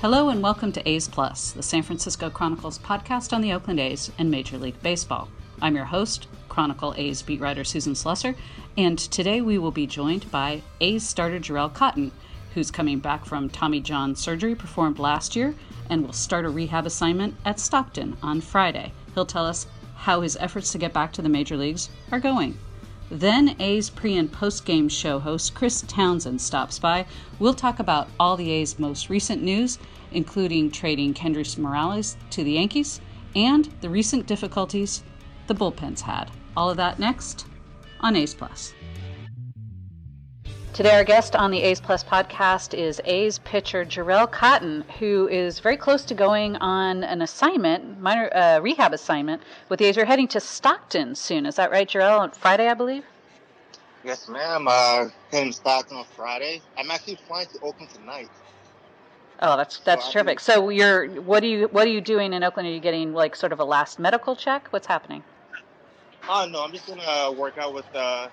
Hello and welcome to A's Plus, the San Francisco Chronicles podcast on the Oakland A's and Major League Baseball. I'm your host, Chronicle A's beat writer Susan Slusser, and today we will be joined by A's starter Jharel Cotton, who's coming back from Tommy John surgery performed last year and will start a rehab assignment at Stockton on Friday. He'll tell us how his efforts to get back to the major leagues are going. Then A's pre and post game show host Chris Townsend stops by. We'll talk about all the A's most recent news, including trading Kendrys Morales to the Yankees and the recent difficulties the bullpens had. All of that next on A's Plus. Today, our guest on the A's Plus podcast is A's pitcher Jharel Cotton, who is very close to going on an assignment, minor uh, rehab assignment with the A's. You're heading to Stockton soon. Is that right, Jharel? On Friday, I believe. Yes, ma'am. Uh, heading to Stockton on Friday. I'm actually flying to Oakland tonight. Oh, that's that's so terrific. So you're what are you what are you doing in Oakland? Are you getting like sort of a last medical check? What's happening? Oh no, I'm just gonna work out with uh,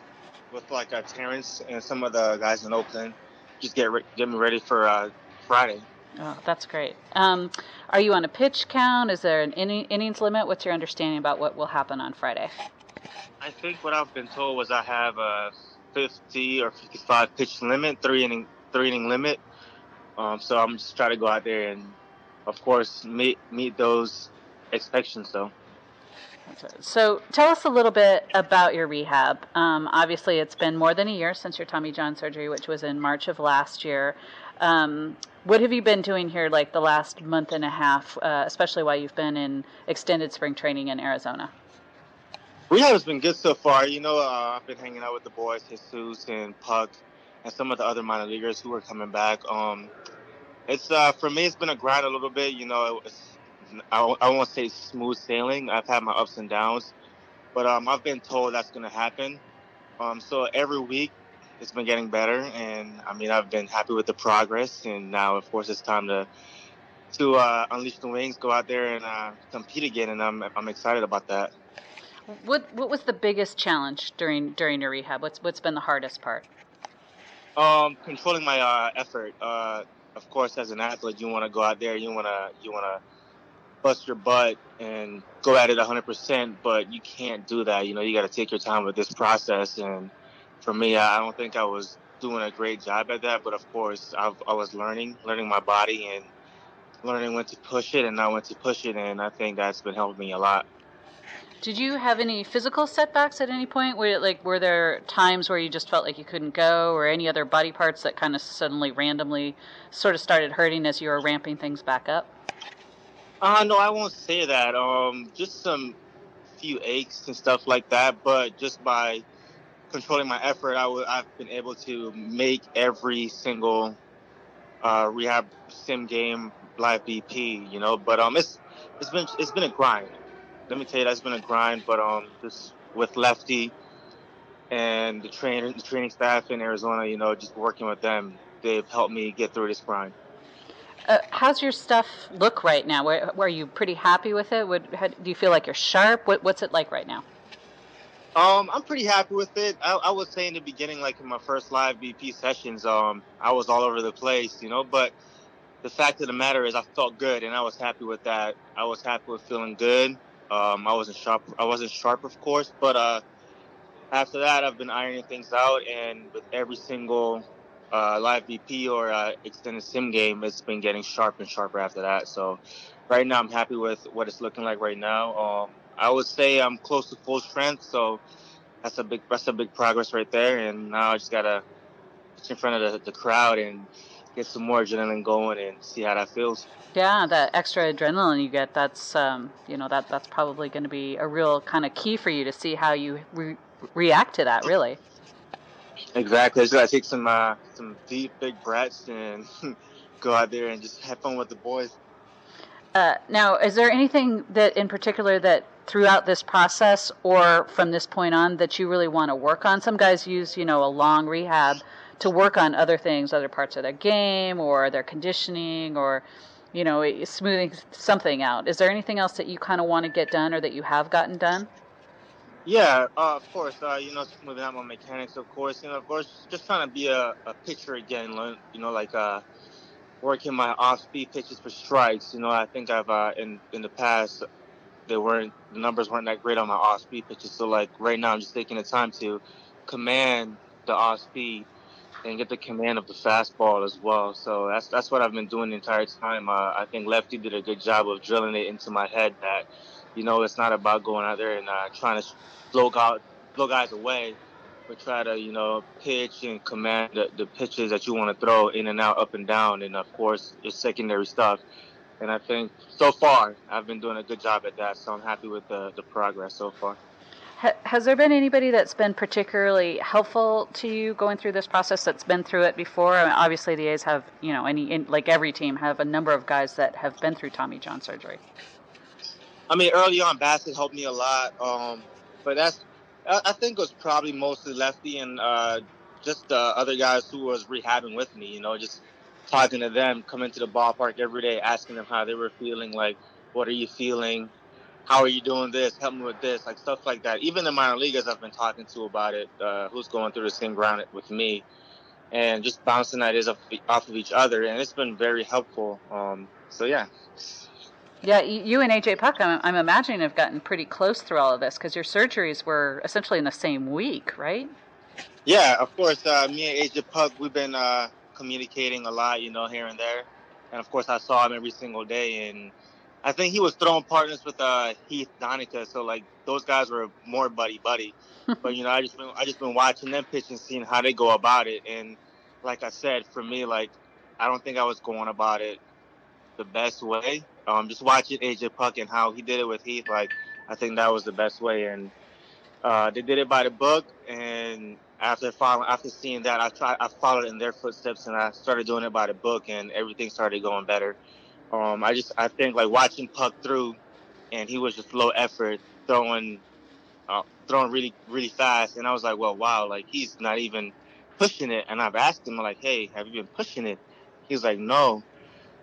with like uh, Terrence and some of the guys in Oakland. Just get re- get me ready for uh, Friday. Oh, that's great. Um, are you on a pitch count? Is there an inning, innings limit? What's your understanding about what will happen on Friday? I think what I've been told was I have a 50 or 55 pitch limit, three inning three inning limit. Um, so I'm just trying to go out there and, of course, meet meet those expectations. Though. So tell us a little bit about your rehab. Um, obviously, it's been more than a year since your Tommy John surgery, which was in March of last year. Um, what have you been doing here, like the last month and a half, uh, especially while you've been in extended spring training in Arizona? Rehab has been good so far. You know, uh, I've been hanging out with the boys, Jesus and Puk, and some of the other minor leaguers who are coming back. Um, it's uh, for me, it's been a grind a little bit. You know, it's I, I won't say smooth sailing. I've had my ups and downs, but um, I've been told that's going to happen. Um, so every week it's been getting better, and I mean I've been happy with the progress. And now, of course, it's time to to uh, unleash the wings, go out there and uh, compete again, and I'm I'm excited about that. What what was the biggest challenge during during your rehab? What's what's been the hardest part? Um, controlling my uh, effort. Uh, of course, as an athlete, you want to go out there, you want to you want to bust your butt and go at it 100%, but you can't do that. You know, you got to take your time with this process. And for me, I don't think I was doing a great job at that, but of course, I've, I was learning, learning my body and learning when to push it and not when to push it. And I think that's been helping me a lot. Did you have any physical setbacks at any point? Were like were there times where you just felt like you couldn't go, or any other body parts that kind of suddenly randomly sort of started hurting as you were ramping things back up? Uh, no, I won't say that. Um, just some few aches and stuff like that, but just by controlling my effort, i w- I've been able to make every single uh, rehab sim game live BP. You know, but um, it's it's been it's been a grind. Let me tell you, that's been a grind. But um, just with Lefty and the trainer, the training staff in Arizona, you know, just working with them, they've helped me get through this grind. Uh, how's your stuff look right now? Were, were you pretty happy with it? How, do you feel like you're sharp? What, what's it like right now? Um, I'm pretty happy with it. I, I would say in the beginning, like in my first live BP sessions, um, I was all over the place, you know. But the fact of the matter is, I felt good, and I was happy with that. I was happy with feeling good. Um, I wasn't sharp. I wasn't sharp, of course, but uh, after that, I've been ironing things out, and with every single uh, live BP or uh, extended sim game, it's been getting sharper and sharper after that. So right now, I'm happy with what it's looking like right now. Um, I would say I'm close to full strength, so that's a big that's a big progress right there. And now I just gotta get in front of the, the crowd and get some more adrenaline going and see how that feels. Yeah, that extra adrenaline you get, that's um, you know that that's probably going to be a real kind of key for you to see how you re- react to that. Really. Exactly. I just gotta take some uh, some deep, big breaths and go out there and just have fun with the boys. Uh, now, is there anything that, in particular, that throughout this process or from this point on, that you really want to work on? Some guys use, you know, a long rehab to work on other things, other parts of their game or their conditioning or, you know, smoothing something out. Is there anything else that you kind of want to get done or that you have gotten done? Yeah, uh, of course. Uh, you know, moving out my mechanics, of course. You know, of course, just trying to be a, a pitcher again. Learn, you know, like uh, working my off-speed pitches for strikes. You know, I think I've uh, in in the past they weren't the numbers weren't that great on my off-speed pitches. So like right now, I'm just taking the time to command the off-speed and get the command of the fastball as well. So that's that's what I've been doing the entire time. Uh, I think Lefty did a good job of drilling it into my head that you know it's not about going out there and uh, trying to blow out blow guys away but try to you know pitch and command the, the pitches that you want to throw in and out, up and down, and of course your secondary stuff. And I think so far I've been doing a good job at that, so I'm happy with the, the progress so far. Has there been anybody that's been particularly helpful to you going through this process that's been through it before? I mean, obviously, the A's have, you know, any like every team have a number of guys that have been through Tommy John surgery. I mean, early on, Bassitt helped me a lot, um, but that's I, think it was probably mostly Lefty and uh, just the other guys who was rehabbing with me. You know, just talking to them, coming to the ballpark every day, asking them how they were feeling. Like, what are you feeling? How are you doing this? Help me with this, like stuff like that. Even the minor leaguers I've been talking to about it, uh, who's going through the same ground with me, and just bouncing ideas off, off of each other, and it's been very helpful. Um, so yeah. Yeah, you and AJ Puk, I'm, I'm imagining, have gotten pretty close through all of this because your surgeries were essentially in the same week, right? Yeah, of course. Uh, me and AJ Puk, we've been uh, communicating a lot, you know, here and there. And of course, I saw him every single day. And I think he was throwing partners with uh, Heath Donica, so like those guys were more buddy buddy. but you know, I just been I just been watching them pitch and seeing how they go about it. And like I said, for me, like I don't think I was going about it the best way. Um, just watching AJ Puk and how he did it with Heath, like I think that was the best way. And uh, they did it by the book. And after following, after seeing that, I tried, I followed in their footsteps, and I started doing it by the book, and everything started going better. Um, I just, I think like watching Puk through, and he was just low effort throwing, uh, throwing really, really fast, and I was like, well, wow, like he's not even pushing it. And I've asked him like, hey, have you been pushing it? He's like, no.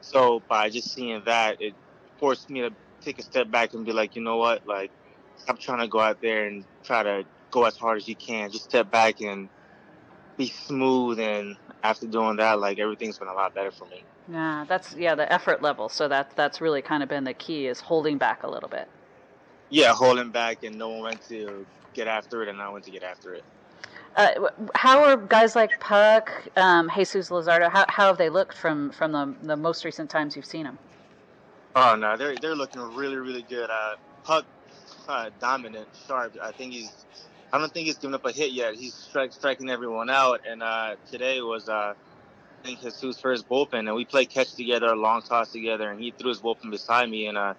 So by just seeing that, it forced me to take a step back and be like, you know what, like stop trying to go out there and try to go as hard as you can. Just step back and be smooth. And after doing that, like everything's been a lot better for me. Yeah, that's yeah the effort level. So that that's really kind of been the key is holding back a little bit. Yeah, holding back and knowing when to get after it and not when to get after it. Uh, how are guys like Puk, um, Jesus Luzardo? How, how have they looked from from the the most recent times you've seen them? Oh no, they're they're looking really really good. Uh, Puk, uh, dominant, sharp. I think he's. I don't think he's given up a hit yet. He's stri- striking everyone out. And uh, today was, uh, I think, Jesus' first bullpen, and we played catch together, a long toss together, and he threw his bullpen beside me, and uh,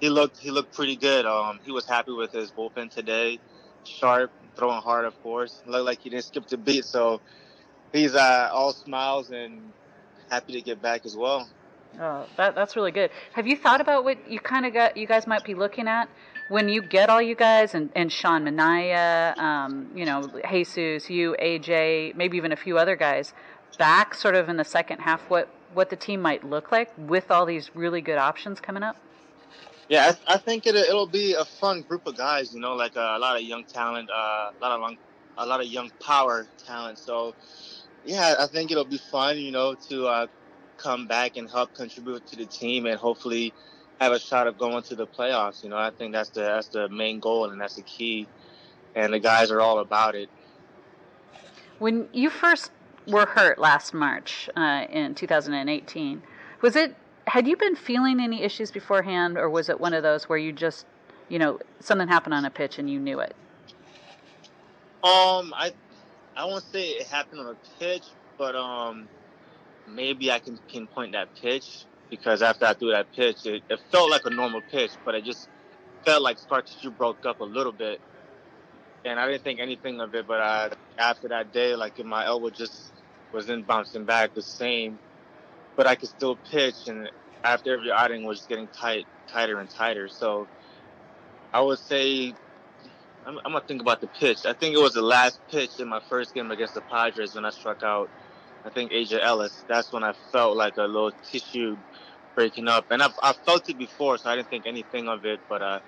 he looked he looked pretty good. Um, he was happy with his bullpen today, sharp, throwing hard, of course. Looked like he didn't skip the beat, so he's uh, all smiles and happy to get back as well. Oh, that that's really good. Have you thought about what you kind of got? You guys might be looking at when you get all you guys and and Sean Manaea, um, you know, Jesus, you, AJ, maybe even a few other guys back, sort of in the second half. What what the team might look like with all these really good options coming up? Yeah, I, I think it, it'll be a fun group of guys. You know, like uh, a lot of young talent, uh, a lot of long, a lot of young power talent. So, yeah, I think it'll be fun. You know, to uh, come back and help contribute to the team, and hopefully have a shot of going to the playoffs. You know, I think that's the that's the main goal, and that's the key. And the guys are all about it. When you first were hurt last March uh, in 2018, was it had you been feeling any issues beforehand, or was it one of those where you just, you know, something happened on a pitch and you knew it? Um, I, I won't say it happened on a pitch, but um, maybe I can pinpoint that pitch because after I threw that pitch, it, it felt like a normal pitch, but it just felt like scar tissue broke up a little bit, and I didn't think anything of it. But I, after that day, like my elbow just wasn't bouncing back the same but I could still pitch. And after every outing was getting tight, tighter and tighter. So I would say I'm, I'm, gonna think about the pitch. I think it was the last pitch in my first game against the Padres when I struck out. I think AJ Ellis. That's when I felt like a little tissue breaking up, and I've, I've felt it before, so I didn't think anything of it. But uh,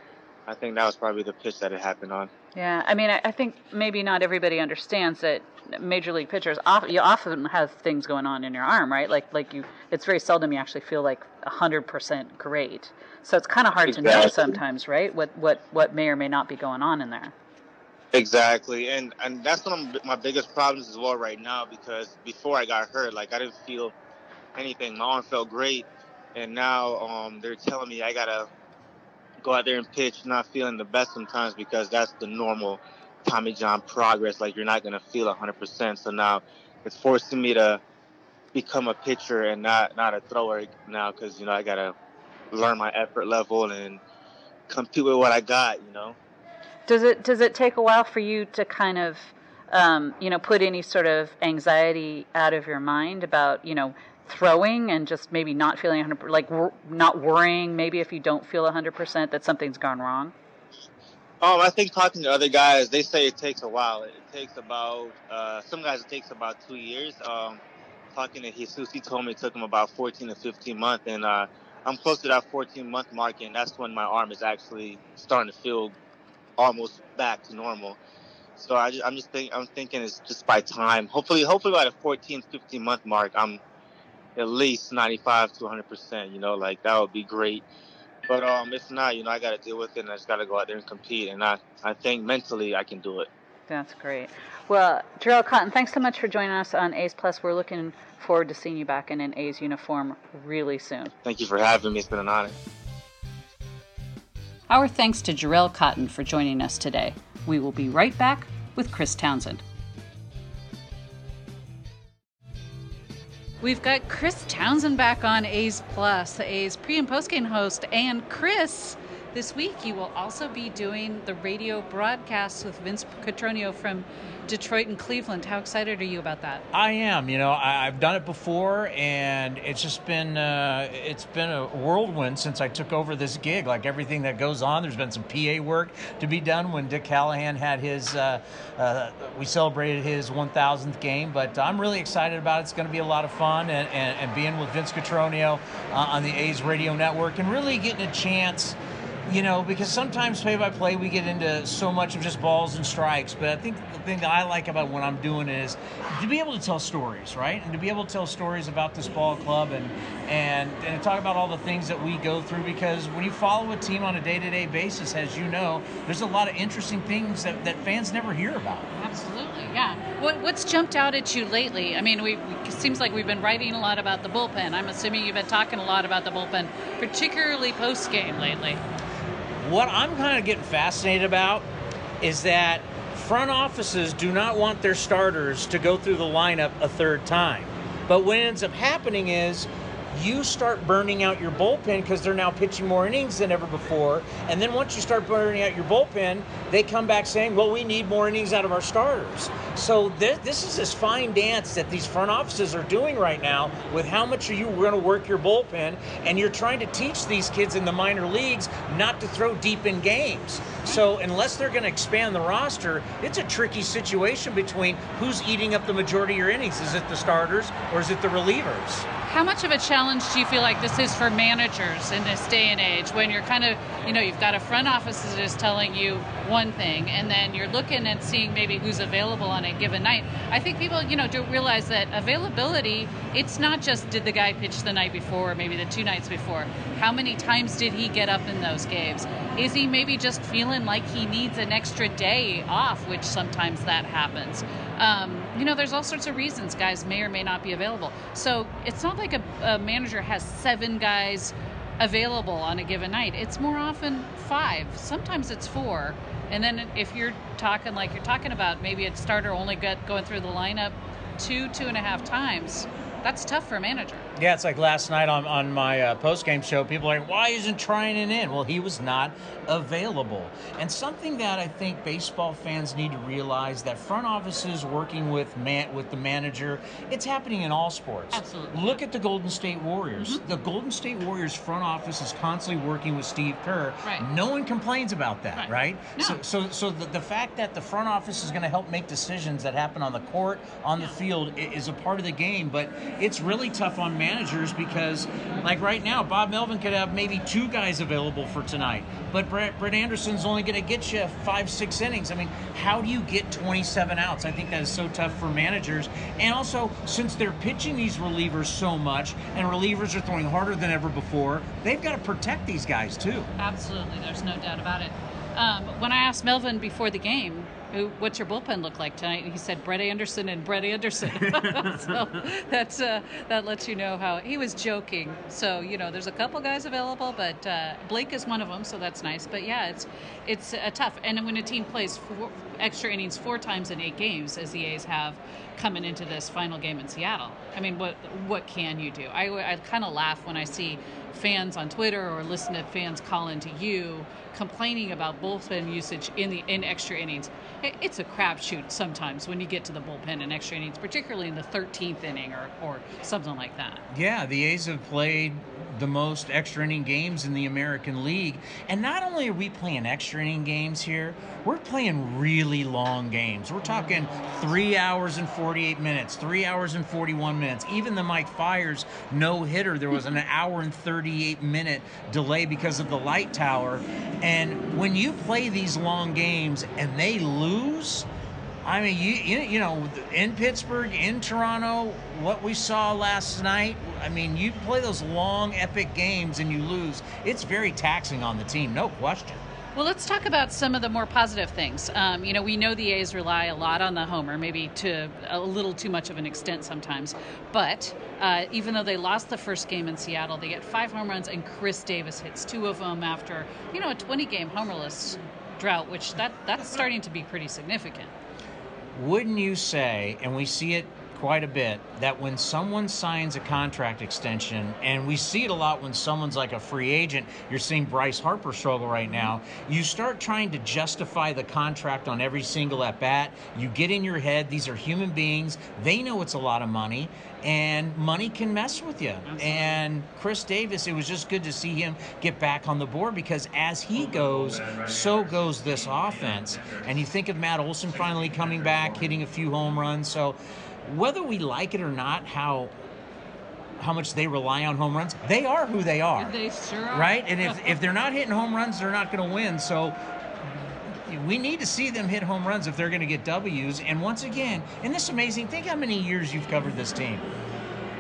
I think that was probably the pitch that it happened on. Yeah, I mean, I, I think maybe not everybody understands that major league pitchers often, you often have things going on in your arm, right? Like like you, it's very seldom you actually feel like hundred percent great. So it's kind of hard exactly. to know sometimes, right? What what what may or may not be going on in there. Exactly, and and that's one of my biggest problems as well right now because before I got hurt, like I didn't feel anything. My arm felt great, and now um, they're telling me I gotta go out there and pitch, not feeling the best sometimes because that's the normal Tommy John progress. Like you're not gonna feel 100%. So now it's forcing me to become a pitcher and not not a thrower now because you know I gotta learn my effort level and compete with what I got. You know. Does it does it take a while for you to kind of um, you know put any sort of anxiety out of your mind about you know throwing and just maybe not feeling 100 like not worrying maybe if you don't feel 100% that something's gone wrong um i think talking to other guys they say it takes a while it takes about uh, some guys it takes about two years um, talking to jesus he told me it took him about 14 to 15 months and uh, i'm close to that 14 month mark and that's when my arm is actually starting to feel almost back to normal. So I am just think I'm thinking it's just by time. Hopefully, hopefully by the 14, 15 month mark, I'm at least 95 to 100 percent. You know, like that would be great. But um, if not, you know, I got to deal with it, and I just got to go out there and compete. And I, I think mentally I can do it. That's great. Well, Jharel Cotton, thanks so much for joining us on A's Plus. We're looking forward to seeing you back in an A's uniform really soon. Thank you for having me. It's been an honor. Our thanks to Jharel Cotton for joining us today. We will be right back with Chris Townsend. We've got Chris Townsend back on A's Plus, the A's pre and post game host. And Chris, this week you will also be doing the radio broadcasts with Vince Cotroneo from Detroit and Cleveland. How excited are you about that? I am. You know, I, have done it before, and it's just been uh, it's been a whirlwind since I took over this gig. Like everything that goes on, there's been some PA work to be done. When Dick Callahan had his, uh, uh, we celebrated his 1,000th game. But I'm really excited about it. It's going to be a lot of fun, and, and, and being with Vince Cotroneo uh, on the A's radio network, and really getting a chance you know, because sometimes play by play we get into so much of just balls and strikes. But I think the thing that I like about what I'm doing is to be able to tell stories, right? And to be able to tell stories about this ball club and and and talk about all the things that we go through. Because when you follow a team on a day to day basis, as you know, there's a lot of interesting things that, that fans never hear about. Absolutely, yeah. What what's jumped out at you lately? I mean, we it seems like we've been writing a lot about the bullpen. I'm assuming you've been talking a lot about the bullpen, particularly post game lately. What I'm kind of getting fascinated about is that front offices do not want their starters to go through the lineup a third time. But what ends up happening is you start burning out your bullpen because they're now pitching more innings than ever before. And then once you start burning out your bullpen, they come back saying, well, we need more innings out of our starters. So th- this is this fine dance that these front offices are doing right now with how much are you going to work your bullpen. And you're trying to teach these kids in the minor leagues not to throw deep in games. So unless they're going to expand the roster, it's a tricky situation between who's eating up the majority of your innings. Is it the starters or is it the relievers? How much of a challenge do you feel like this is for managers in this day and age when you're kind of, you know, you've got a front office that is telling you one thing and then you're looking and seeing maybe who's available on a given night? I think people, you know, don't realize that availability, it's not just did the guy pitch the night before or maybe the two nights before. How many times did he get up in those games? Is he maybe just feeling like he needs an extra day off, which sometimes that happens? Um, you know, there's all sorts of reasons guys may or may not be available. So it's not like a, a manager has seven guys available on a given night. It's more often five. Sometimes it's four. And then if you're talking like you're talking about, maybe a starter only got going through the lineup two, two and a half times. That's tough for a manager. Yeah, it's like last night on, on my uh, post game show. People are like, why isn't Treinen in? Well, he was not available. And something that I think baseball fans need to realize that front offices working with man, with the manager, it's happening in all sports. Absolutely. Look at the Golden State Warriors. Mm-hmm. The Golden State Warriors front office is constantly working with Steve Kerr. Right. No one complains about that, right? right? No. So, so, so the, the fact that the front office is going to help make decisions that happen on the court, on the field, is a part of the game. But it's really tough on managers because, like right now, Bob Melvin could have maybe two guys available for tonight, but Brett, Brett Anderson's only going to get you five, six innings. I mean, how do you get 27 outs? I think that is so tough for managers. And also, since they're pitching these relievers so much, and relievers are throwing harder than ever before, they've got to protect these guys too. Absolutely, there's no doubt about it. Um, when I asked Melvin before the game, what's your bullpen look like tonight? And he said Brett Anderson and Brett Anderson. so that's uh, that lets you know how he was joking. So you know, there's a couple guys available, but uh, Blake is one of them, so that's nice. But yeah, it's it's uh, tough. And when a team plays four extra innings four times in eight games, as the A's have coming into this final game in Seattle, I mean, what what can you do? I I kind of laugh when I see fans on Twitter or listen to fans call into you complaining about bullpen usage in the in extra innings. It's a crapshoot sometimes when you get to the bullpen in extra innings, particularly in the 13th inning or, or something like that. Yeah, the A's have played the most extra inning games in the American League. And not only are we playing extra inning games here, we're playing really long games. We're talking three hours and 48 minutes, three hours and 41 minutes. Even the Mike Fiers no hitter, there was an hour and 38 minute delay because of the light tower. And when you play these long games and they lose, I mean, you, you you know, in Pittsburgh, in Toronto, what we saw last night. I mean, you play those long, epic games and you lose. It's very taxing on the team, no question. Well, let's talk about some of the more positive things. Um, you know, we know the A's rely a lot on the homer, maybe to a little too much of an extent sometimes. But uh, even though they lost the first game in Seattle, they get five home runs, and Khris Davis hits two of them after you know a 20-game homerless drought, which that that's starting to be pretty significant wouldn't you say, and we see it quite a bit, that when someone signs a contract extension, and we see it a lot when someone's like a free agent, you're seeing Bryce Harper struggle right now, you start trying to justify the contract on every single at bat. You get in your head, these are human beings, they know it's a lot of money, and money can mess with you. Absolutely. And Khris Davis, it was just good to see him get back on the board because as he goes, so goes this offense. And you think of Matt Olson finally coming back, hitting a few home runs. So whether we like it or not, how how much they rely on home runs, they are who they are. They sure are. Right? And if, if they're not hitting home runs, they're not going to win. So we need to see them hit home runs if they're going to get W's. And once again, and this amazing, think how many years you've covered this team.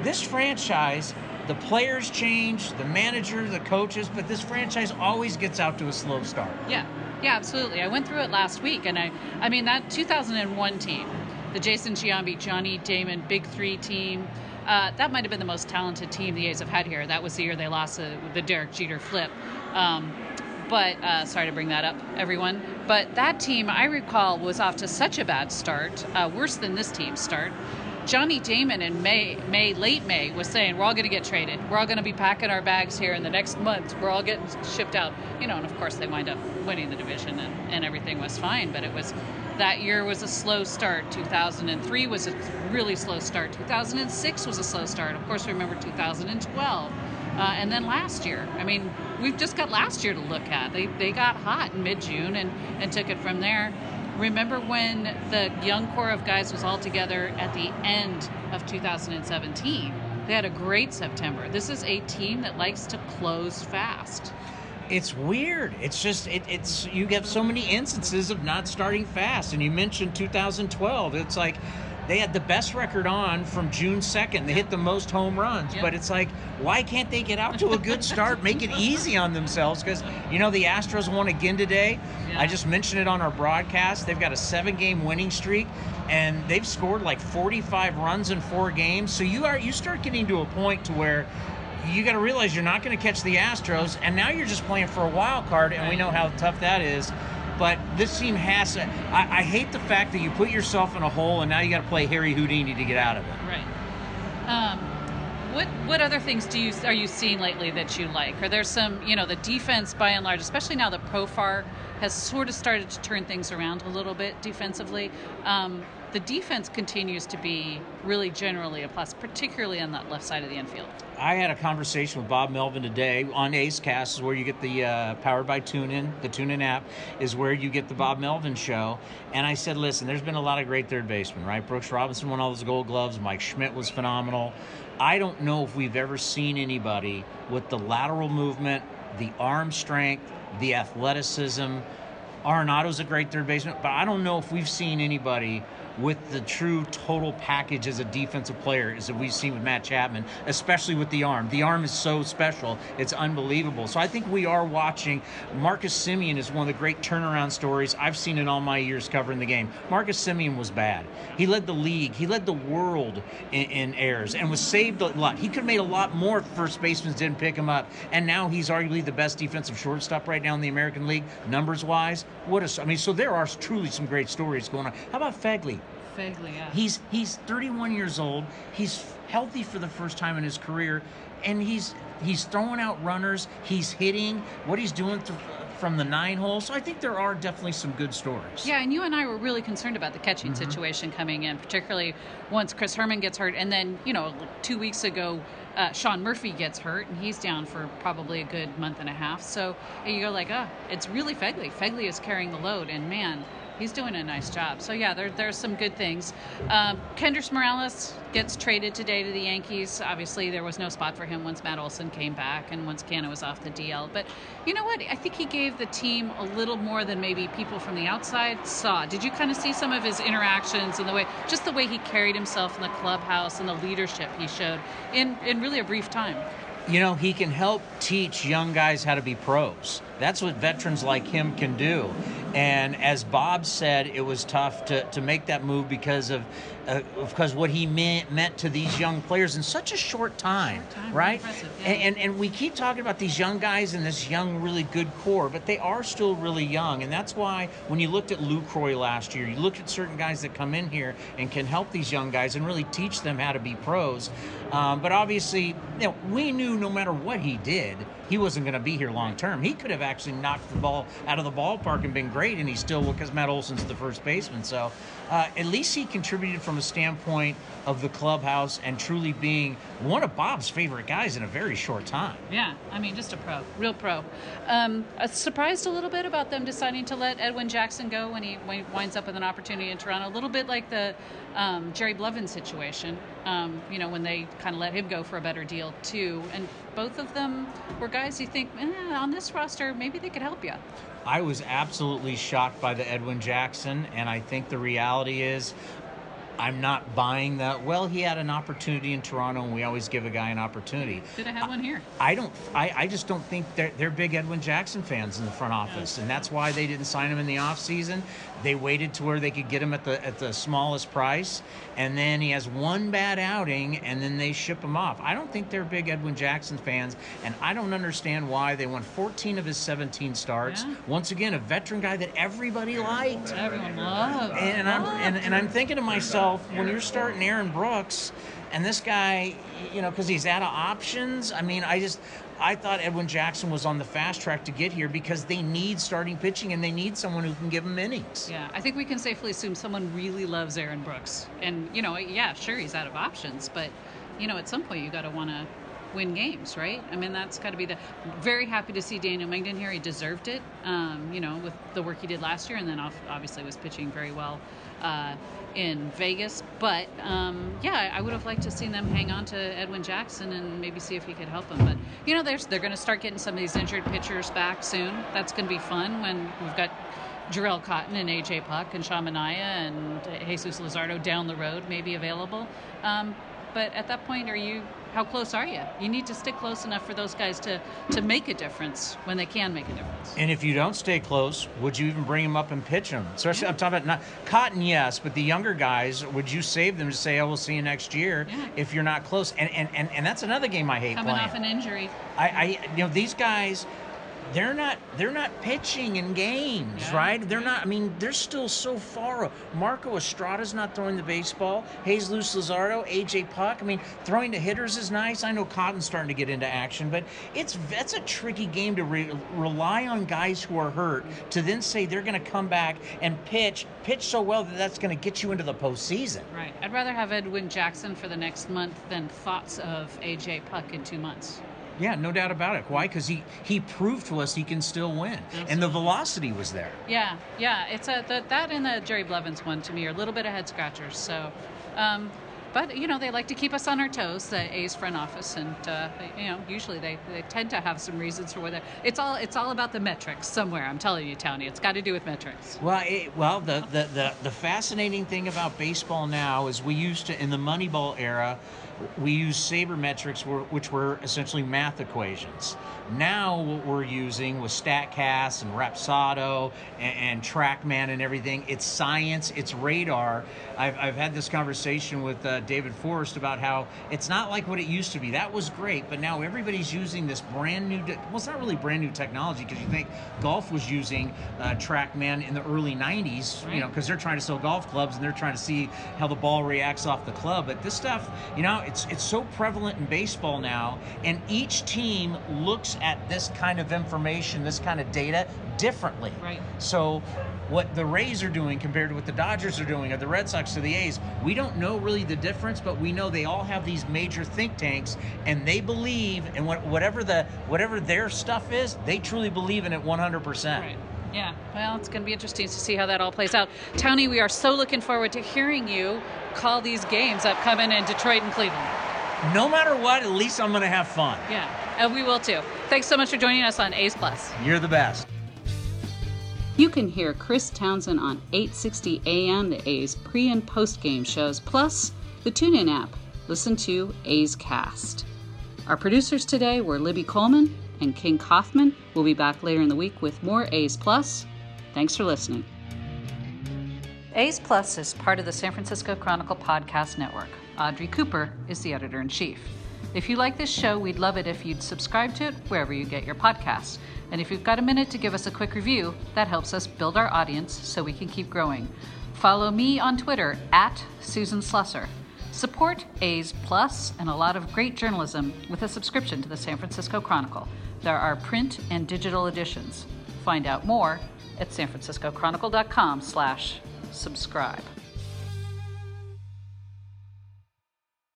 This franchise, the players change, the manager, the coaches, but this franchise always gets out to a slow start. Yeah, yeah, absolutely. I went through it last week, and I, I mean that 2001 team, the Jason Giambi, Johnny Damon, Big Three team. Uh, that might have been the most talented team the A's have had here. That was the year they lost the, the Derek Jeter flip. Um, but uh, sorry to bring that up, everyone. But that team, I recall, was off to such a bad start, uh, worse than this team's start. Johnny Damon in May, May, late May, was saying we're all going to get traded. We're all going to be packing our bags here in the next month. We're all getting shipped out. You know, and of course they wind up winning the division, and, and everything was fine. But it was that year was a slow start. 2003 was a really slow start. 2006 was a slow start. Of course, we remember 2012 uh, and then last year, I mean, we've just got last year to look at. They, they got hot in mid June and, and took it from there. Remember when the young core of guys was all together at the end of 2017? They had a great September. This is a team that likes to close fast. It's weird. It's just it, it's you get so many instances of not starting fast, and you mentioned 2012. It's like they had the best record on from June 2nd. They hit the most home runs. Yep. But it's like, why can't they get out to a good start, make it easy on themselves? Because, you know, the Astros won again today. Yeah. I just mentioned it on our broadcast. They've got a seven game winning streak, and they've scored like 45 runs in four games. So you are you start getting to a point to where you got to realize you're not going to catch the Astros, and now you're just playing for a wild card, and we know how tough that is. But this team has to. I, I hate the fact that you put yourself in a hole and now you got to play Harry Houdini to get out of it. Right. Um, what what other things do you are you seeing lately that you like? Are there some you know the defense by and large, especially now that Profar has sort of started to turn things around a little bit defensively. Um, the defense continues to be really generally a plus, particularly on that left side of the infield. I had a conversation with Bob Melvin today on A's Cast, is where you get the uh, powered by TuneIn. The TuneIn app is where you get the Bob Melvin show. And I said, listen, there's been a lot of great third basemen, right? Brooks Robinson won all those Gold Gloves. Mike Schmidt was phenomenal. I don't know if we've ever seen anybody with the lateral movement, the arm strength, the athleticism. Arenado's a great third baseman, but I don't know if we've seen anybody with the true total package as a defensive player as we've seen with Matt Chapman, especially with the arm. The arm is so special, it's unbelievable. So I think we are watching. Marcus Semien is one of the great turnaround stories I've seen in all my years covering the game. Marcus Semien was bad. He led the league, he led the world in, in errors and was saved a lot. He could have made a lot more if first basemen didn't pick him up. And now he's arguably the best defensive shortstop right now in the American League, numbers wise. What a, I mean, so there are truly some great stories going on. How about Phegley? Phegley, yeah. He's he's 31 years old. He's healthy for the first time in his career, and he's he's throwing out runners. He's hitting. What he's doing th- from the nine hole. So I think there are definitely some good stories. Yeah, and you and I were really concerned about the catching Mm-hmm. situation coming in, particularly once Chris Herrmann gets hurt, and then you know two weeks ago. Uh, Sean Murphy gets hurt, and he's down for probably a good month and a half. So you go like, ah, it's really Phegley. Phegley is carrying the load, and man, he's doing a nice job. So yeah, there, there's some good things. Um, Kendrys Morales gets traded today to the Yankees. Obviously, there was no spot for him once Matt Olson came back and once Canha was off the DL. But you know what? I think he gave the team a little more than maybe people from the outside saw. Did you kind of see some of his interactions and the way, just the way he carried himself in the clubhouse and the leadership he showed in in really a brief time? You know, he can help teach young guys how to be pros. That's what veterans like him can do. And as Bob said, it was tough to, to make that move because of uh, because what he meant meant to these young players in such a short time, Short time, right? yeah. and, and and we keep talking about these young guys and this young, really good core, but they are still really young, and that's why when you looked at Lucroy last year, you looked at certain guys that come in here and can help these young guys and really teach them how to be pros. Um, but obviously, you know, we knew no matter what he did, he wasn't going to be here long term. He could have actually knocked the ball out of the ballpark and been great, and he still because Matt Olson's the first baseman. So uh, at least he contributed from a standpoint of the clubhouse and truly being one of Bob's favorite guys in a very short time. Yeah, I mean, just a pro, real pro. Um, uh, surprised a little bit about them deciding to let Edwin Jackson go when he, winds up with an opportunity in Toronto. A little bit like the um, Jerry Blevins situation, um, you know, when they kind of let him go for a better deal too. And both of them were guys you think, eh, on this roster, maybe they could help you. I was absolutely shocked by the Edwin Jackson, and I think the reality is I'm not buying that. Well, he had an opportunity in Toronto, and we always give a guy an opportunity. Could I have one here. I don't. I, I just don't think they're they're big Edwin Jackson fans in the front office, and that's why they didn't sign him in the offseason. They waited to where they could get him at the at the smallest price, and then he has one bad outing, and then they ship him off. I don't think they're big Edwin Jackson fans, and I don't understand why they won 14 of his 17 starts. Yeah. Once again, a veteran guy that everybody liked. Everyone loves. And I'm and, and I'm thinking to myself, when you're starting Aaron Brooks, and this guy, you know, because he's out of options. I mean, I just I thought Edwin Jackson was on the fast track to get here because they need starting pitching and they need someone who can give them innings. Yeah, I think we can safely assume someone really loves Aaron Brooks. And, you know, yeah, sure, he's out of options, but, you know, at some point you got to want to win games, right? I mean, that's got to be the. Very happy to see Daniel Mengden here. He deserved it, um, you know, with the work he did last year, and then off- obviously was pitching very well uh, in Vegas. But, um, yeah, I would have liked to seen them hang on to Edwin Jackson and maybe see if he could help them. But, you know, there's, they're going to start getting some of these injured pitchers back soon. That's going to be fun when we've got Jharel Cotton and AJ Puk and Sean Manaea and Jesus Luzardo down the road may be available. Um, but at that point, are you? How close are you? You need to stick close enough for those guys to to make a difference when they can make a difference. And if you don't stay close, would you even bring them up and pitch them? Especially, I'm talking about not Cotton, yes, but the younger guys, would you save them to say, "Oh, we'll see you next year"? Yeah. If you're not close, and and and, and that's another game I hate Coming playing. off an injury, I, I, you know, these guys, they're not they're not pitching in games, Yeah. right? They're not. I mean, they're still so far. Marco Estrada's not throwing the baseball. Jesus Luzardo, AJ Puk. I mean, throwing to hitters is nice. I know Cotton's starting to get into action, but it's that's a tricky game to re- rely on guys who are hurt to then say they're going to come back and pitch pitch so well that that's going to get you into the postseason. Right. I'd rather have Edwin Jackson for the next month than thoughts of AJ Puk in two months. Yeah, no doubt about it. Why? Because he he proved to us he can still win, and the velocity was there. Yeah, yeah. It's a the, that and the Jerry Blevins one to me are a little bit of head scratchers. So, um, but you know they like to keep us on our toes, the A's front office, and uh, you know usually they, they tend to have some reasons for whether it's all it's all about the metrics somewhere. I'm telling you, Tony, it's got to do with metrics. Well, it, well, the, the, the, the fascinating thing about baseball now is we used to in the Moneyball era, we used sabermetrics, were- which were essentially math equations. Now what we're using with Statcast and Rapsodo and, and TrackMan and everything, it's science, it's radar. I've, I've had this conversation with uh, David Forst about how it's not like what it used to be. That was great, but now everybody's using this brand new. Well, it's not really brand new technology because you think golf was using uh, TrackMan in the early '90s, you know, because they're trying to sell golf clubs and they're trying to see how the ball reacts off the club. But this stuff, you know, it's it's so prevalent in baseball now, and each team looks at this kind of information, this kind of data differently. Right. So, what the Rays are doing compared to what the Dodgers are doing, or the Red Sox to the A's, we don't know really the difference, but we know they all have these major think tanks, and they believe, and what, whatever the whatever their stuff is, they truly believe in it 100. percent Right. Yeah. Well, it's going to be interesting to see how that all plays out. Tony, we are so looking forward to hearing you call these games upcoming in Detroit and Cleveland. No matter what, at least I'm going to have fun. Yeah, and we will too. Thanks so much for joining us on A's Plus. You're the best. You can hear Chris Townsend on 860 AM, the A's pre and post game shows, plus the TuneIn app. Listen to A's Cast. Our producers today were Libby Coleman and King Kaufman. We'll be back later in the week with more A's Plus. Thanks for listening. A's Plus is part of the San Francisco Chronicle Podcast Network. Audrey Cooper is the editor in chief. If you like this show, we'd love it if you'd subscribe to it wherever you get your podcasts. And if you've got a minute to give us a quick review, that helps us build our audience so we can keep growing. Follow me on Twitter at Susan Slusser. Support A's Plus and a lot of great journalism with a subscription to the San Francisco Chronicle. There are print and digital editions. Find out more at sanfranciscochronicle.com slash subscribe.